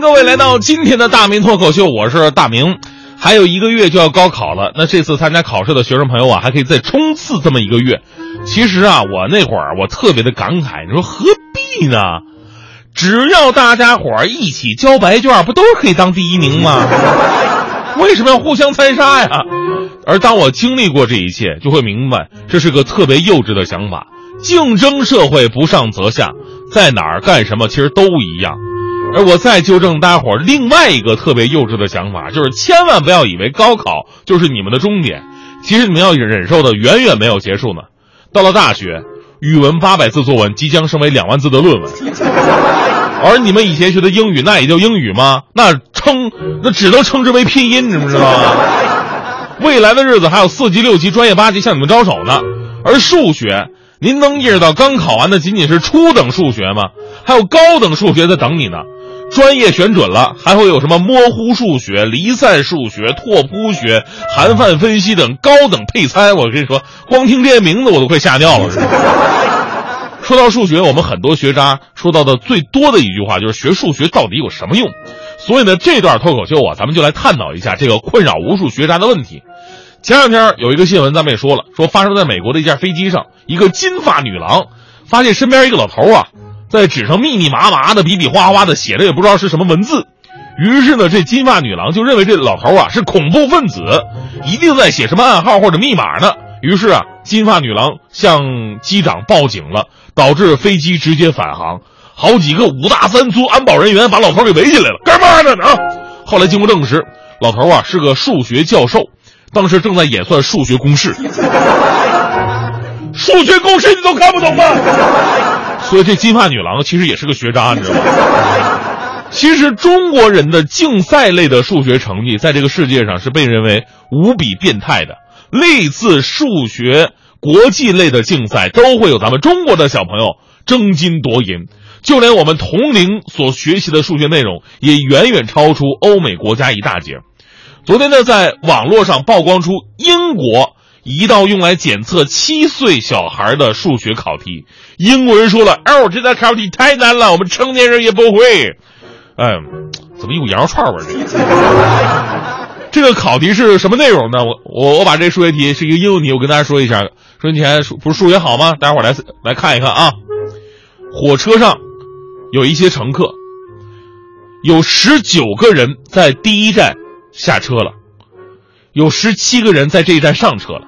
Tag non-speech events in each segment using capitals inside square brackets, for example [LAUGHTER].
各位来到今天的大明脱口秀，我是大明。还有一个月就要高考了，那这次参加考试的学生朋友啊，还可以再冲刺这么一个月。其实啊，我那会儿我特别的感慨，你说何必呢？只要大家伙儿一起交白卷，不都是可以当第一名吗？为什么要互相残杀呀？而当我经历过这一切，就会明白这是个特别幼稚的想法。竞争社会不上则下，在哪儿干什么其实都一样。而我再纠正大家伙儿另外一个特别幼稚的想法，就是千万不要以为高考就是你们的终点，其实你们要忍受的远远没有结束呢。到了大学，语文八百字作文即将升为两万字的论文，而你们以前学的英语，那也叫英语吗？那称那只能称之为拼音，你知不知道吗？未来的日子还有四级、六级、专业八级向你们招手呢。而数学，您能意识到刚考完的仅仅是初等数学吗？还有高等数学在等你呢。专业选准了，还会有什么模糊数学、离散数学、拓扑学、含范分析等高等配餐？我跟你说，光听这些名字我都快吓尿了。[LAUGHS] 说到数学，我们很多学渣说到的最多的一句话就是学数学到底有什么用？所以呢，这段脱口秀啊，咱们就来探讨一下这个困扰无数学渣的问题。前两天有一个新闻，咱们也说了，说发生在美国的一架飞机上，一个金发女郎发现身边一个老头啊。在纸上密密麻麻的、比比划划的写着，也不知道是什么文字。于是呢，这金发女郎就认为这老头啊是恐怖分子，一定在写什么暗号或者密码呢。于是啊，金发女郎向机长报警了，导致飞机直接返航。好几个五大三粗安保人员把老头给围起来了，干嘛呢？啊！后来经过证实，老头啊是个数学教授，当时正在演算数学公式。[LAUGHS] 数学公式你都看不懂吗？所以这金发女郎其实也是个学渣，你知道吗？[LAUGHS] 其实中国人的竞赛类的数学成绩，在这个世界上是被认为无比变态的。类似数学国际类的竞赛，都会有咱们中国的小朋友争金夺银。就连我们同龄所学习的数学内容，也远远超出欧美国家一大截。昨天呢，在网络上曝光出英国。一道用来检测七岁小孩的数学考题，英国人说了：“哦，这道考题太难了，我们成年人也不会。”哎，怎么有羊肉串味儿？[LAUGHS] 这个考题是什么内容呢？我我我把这数学题是一个英文题，我跟大家说一下。说你前不是数学好吗？大家伙来来看一看啊。火车上有一些乘客，有十九个人在第一站下车了，有十七个人在这一站上车了。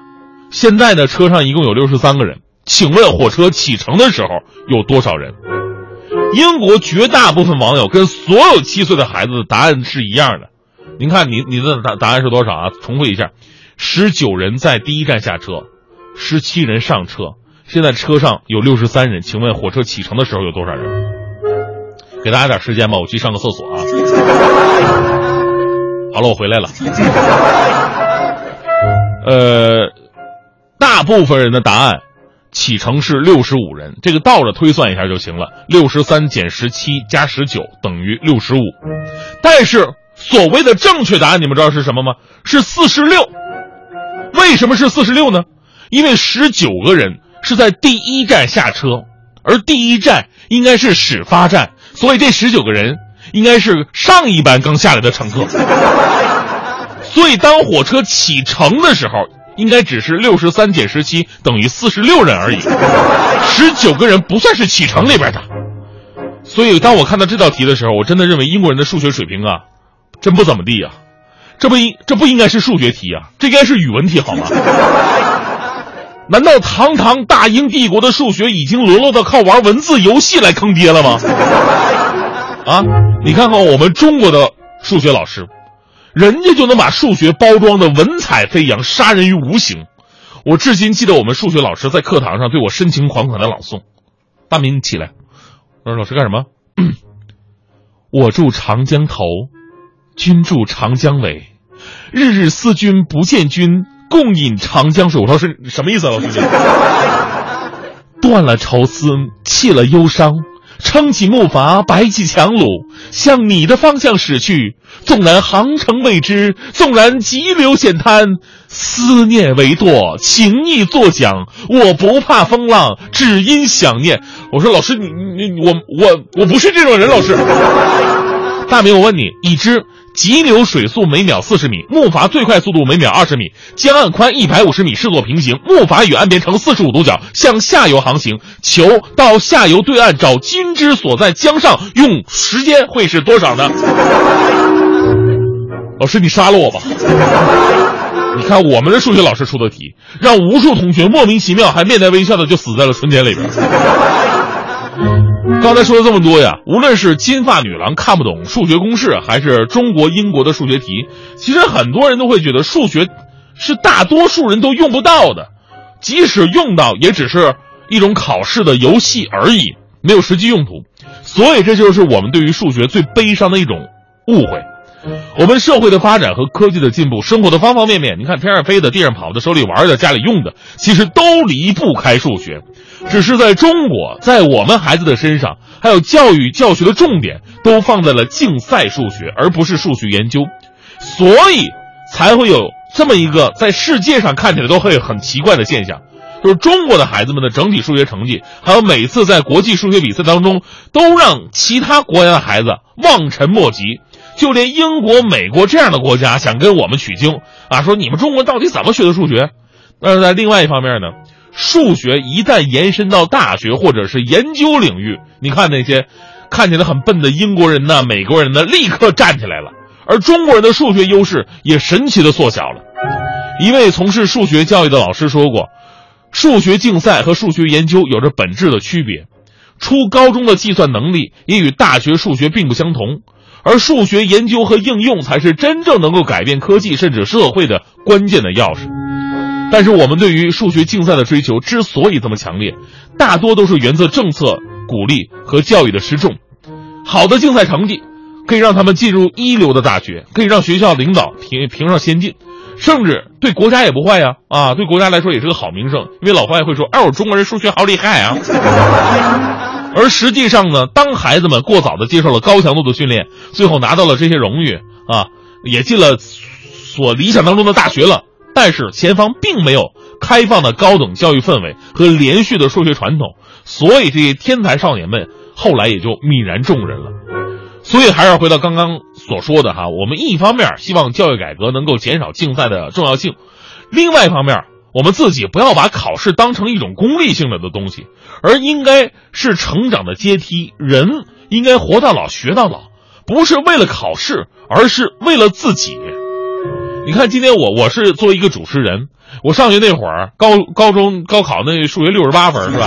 现在呢，车上一共有六十三个人，请问火车启程的时候有多少人？英国绝大部分网友跟所有七岁的孩子的答案是一样的。您看，你你的答答案是多少啊？重复一下：十九人在第一站下车，十七人上车。现在车上有六十三人，请问火车启程的时候有多少人？给大家点时间吧，我去上个厕所啊。[LAUGHS] 好了，我回来了。呃。大部分人的答案，启程是六十五人，这个倒着推算一下就行了。六十三减十七加十九等于六十五，但是所谓的正确答案，你们知道是什么吗？是四十六。为什么是四十六呢？因为十九个人是在第一站下车，而第一站应该是始发站，所以这十九个人应该是上一班刚下来的乘客。所以当火车启程的时候。应该只是六十三减十七等于四十六人而已，十九个人不算是启程里边的。所以当我看到这道题的时候，我真的认为英国人的数学水平啊，真不怎么地呀。这不应这不应该是数学题啊，这应该是语文题好吗？难道堂堂大英帝国的数学已经沦落到靠玩文字游戏来坑爹了吗？啊，你看看我们中国的数学老师。人家就能把数学包装的文采飞扬，杀人于无形。我至今记得我们数学老师在课堂上对我深情款款的朗诵：“大明，你起来。”我说：“老师干什么？” [CLEARS THROAT] 我住长江头，君住长江尾，日日思君不见君，共饮长江水。我说是什么意思啊，老师？[LAUGHS] 断了愁思，弃了忧伤。撑起木筏，摆起强橹，向你的方向驶去。纵然航程未知，纵然急流险滩，思念为舵，情意作桨。我不怕风浪，只因想念。我说老师，你你我我我不是这种人，老师。大明，我问你，已知急流水速每秒四十米，木筏最快速度每秒二十米，江岸宽一百五十米，视作平行，木筏与岸边呈四十五度角，向下游航行。求到下游对岸找金之所在江上，用时间会是多少呢？[LAUGHS] 老师，你杀了我吧！[LAUGHS] 你看我们的数学老师出的题，让无数同学莫名其妙还面带微笑的就死在了春天里边。刚才说了这么多呀，无论是金发女郎看不懂数学公式，还是中国、英国的数学题，其实很多人都会觉得数学是大多数人都用不到的，即使用到，也只是一种考试的游戏而已，没有实际用途。所以这就是我们对于数学最悲伤的一种误会。我们社会的发展和科技的进步，生活的方方面面，你看天上飞的、地上跑的、手里玩的、家里用的，其实都离不开数学。只是在中国，在我们孩子的身上，还有教育教学的重点都放在了竞赛数学，而不是数学研究，所以才会有这么一个在世界上看起来都会很奇怪的现象，就是中国的孩子们的整体数学成绩，还有每次在国际数学比赛当中，都让其他国家的孩子望尘莫及。就连英国、美国这样的国家想跟我们取经啊，说你们中国到底怎么学的数学？但是在另外一方面呢，数学一旦延伸到大学或者是研究领域，你看那些看起来很笨的英国人呢、美国人呢，立刻站起来了，而中国人的数学优势也神奇的缩小了。一位从事数学教育的老师说过，数学竞赛和数学研究有着本质的区别，初高中的计算能力也与大学数学并不相同。而数学研究和应用才是真正能够改变科技甚至社会的关键的钥匙。但是，我们对于数学竞赛的追求之所以这么强烈，大多都是源自政策鼓励和教育的失重。好的竞赛成绩可以让他们进入一流的大学，可以让学校领导评评上先进，甚至对国家也不坏呀！啊，对国家来说也是个好名声，因为老外会说：“哎，我，中国人数学好厉害啊！” [LAUGHS] 而实际上呢，当孩子们过早的接受了高强度的训练，最后拿到了这些荣誉啊，也进了所理想当中的大学了，但是前方并没有开放的高等教育氛围和连续的数学传统，所以这些天才少年们后来也就泯然众人了。所以还是回到刚刚所说的哈，我们一方面希望教育改革能够减少竞赛的重要性，另外一方面。我们自己不要把考试当成一种功利性的的东西，而应该是成长的阶梯。人应该活到老学到老，不是为了考试，而是为了自己。你看，今天我我是作为一个主持人，我上学那会儿高高中高考那数学六十八分是吧？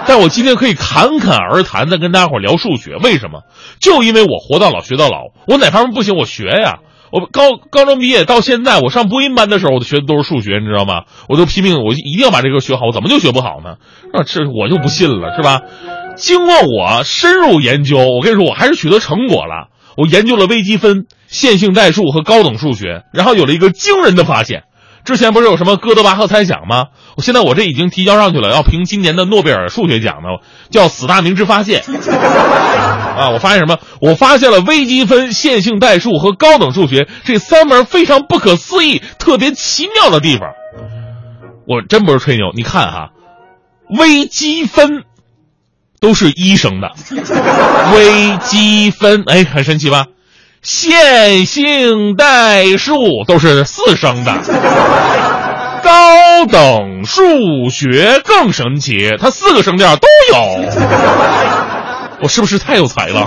[LAUGHS] 但我今天可以侃侃而谈的跟大家伙聊数学，为什么？就因为我活到老学到老，我哪方面不行我学呀。我高高中毕业到现在，我上播音班的时候，我学的都是数学，你知道吗？我都拼命，我一定要把这个学好，我怎么就学不好呢？那这我就不信了，是吧？经过我深入研究，我跟你说，我还是取得成果了。我研究了微积分、线性代数和高等数学，然后有了一个惊人的发现。之前不是有什么哥德巴赫猜想吗？我现在我这已经提交上去了，要评今年的诺贝尔数学奖呢，叫“死大明之发现”。[LAUGHS] 啊，我发现什么？我发现了微积分、线性代数和高等数学这三门非常不可思议、特别奇妙的地方。我真不是吹牛，你看哈，微积分都是一生的，微积分，哎，很神奇吧？线性代数都是四声的，[LAUGHS] 高等数学更神奇，它四个声调都有。[LAUGHS] 我是不是太有才了？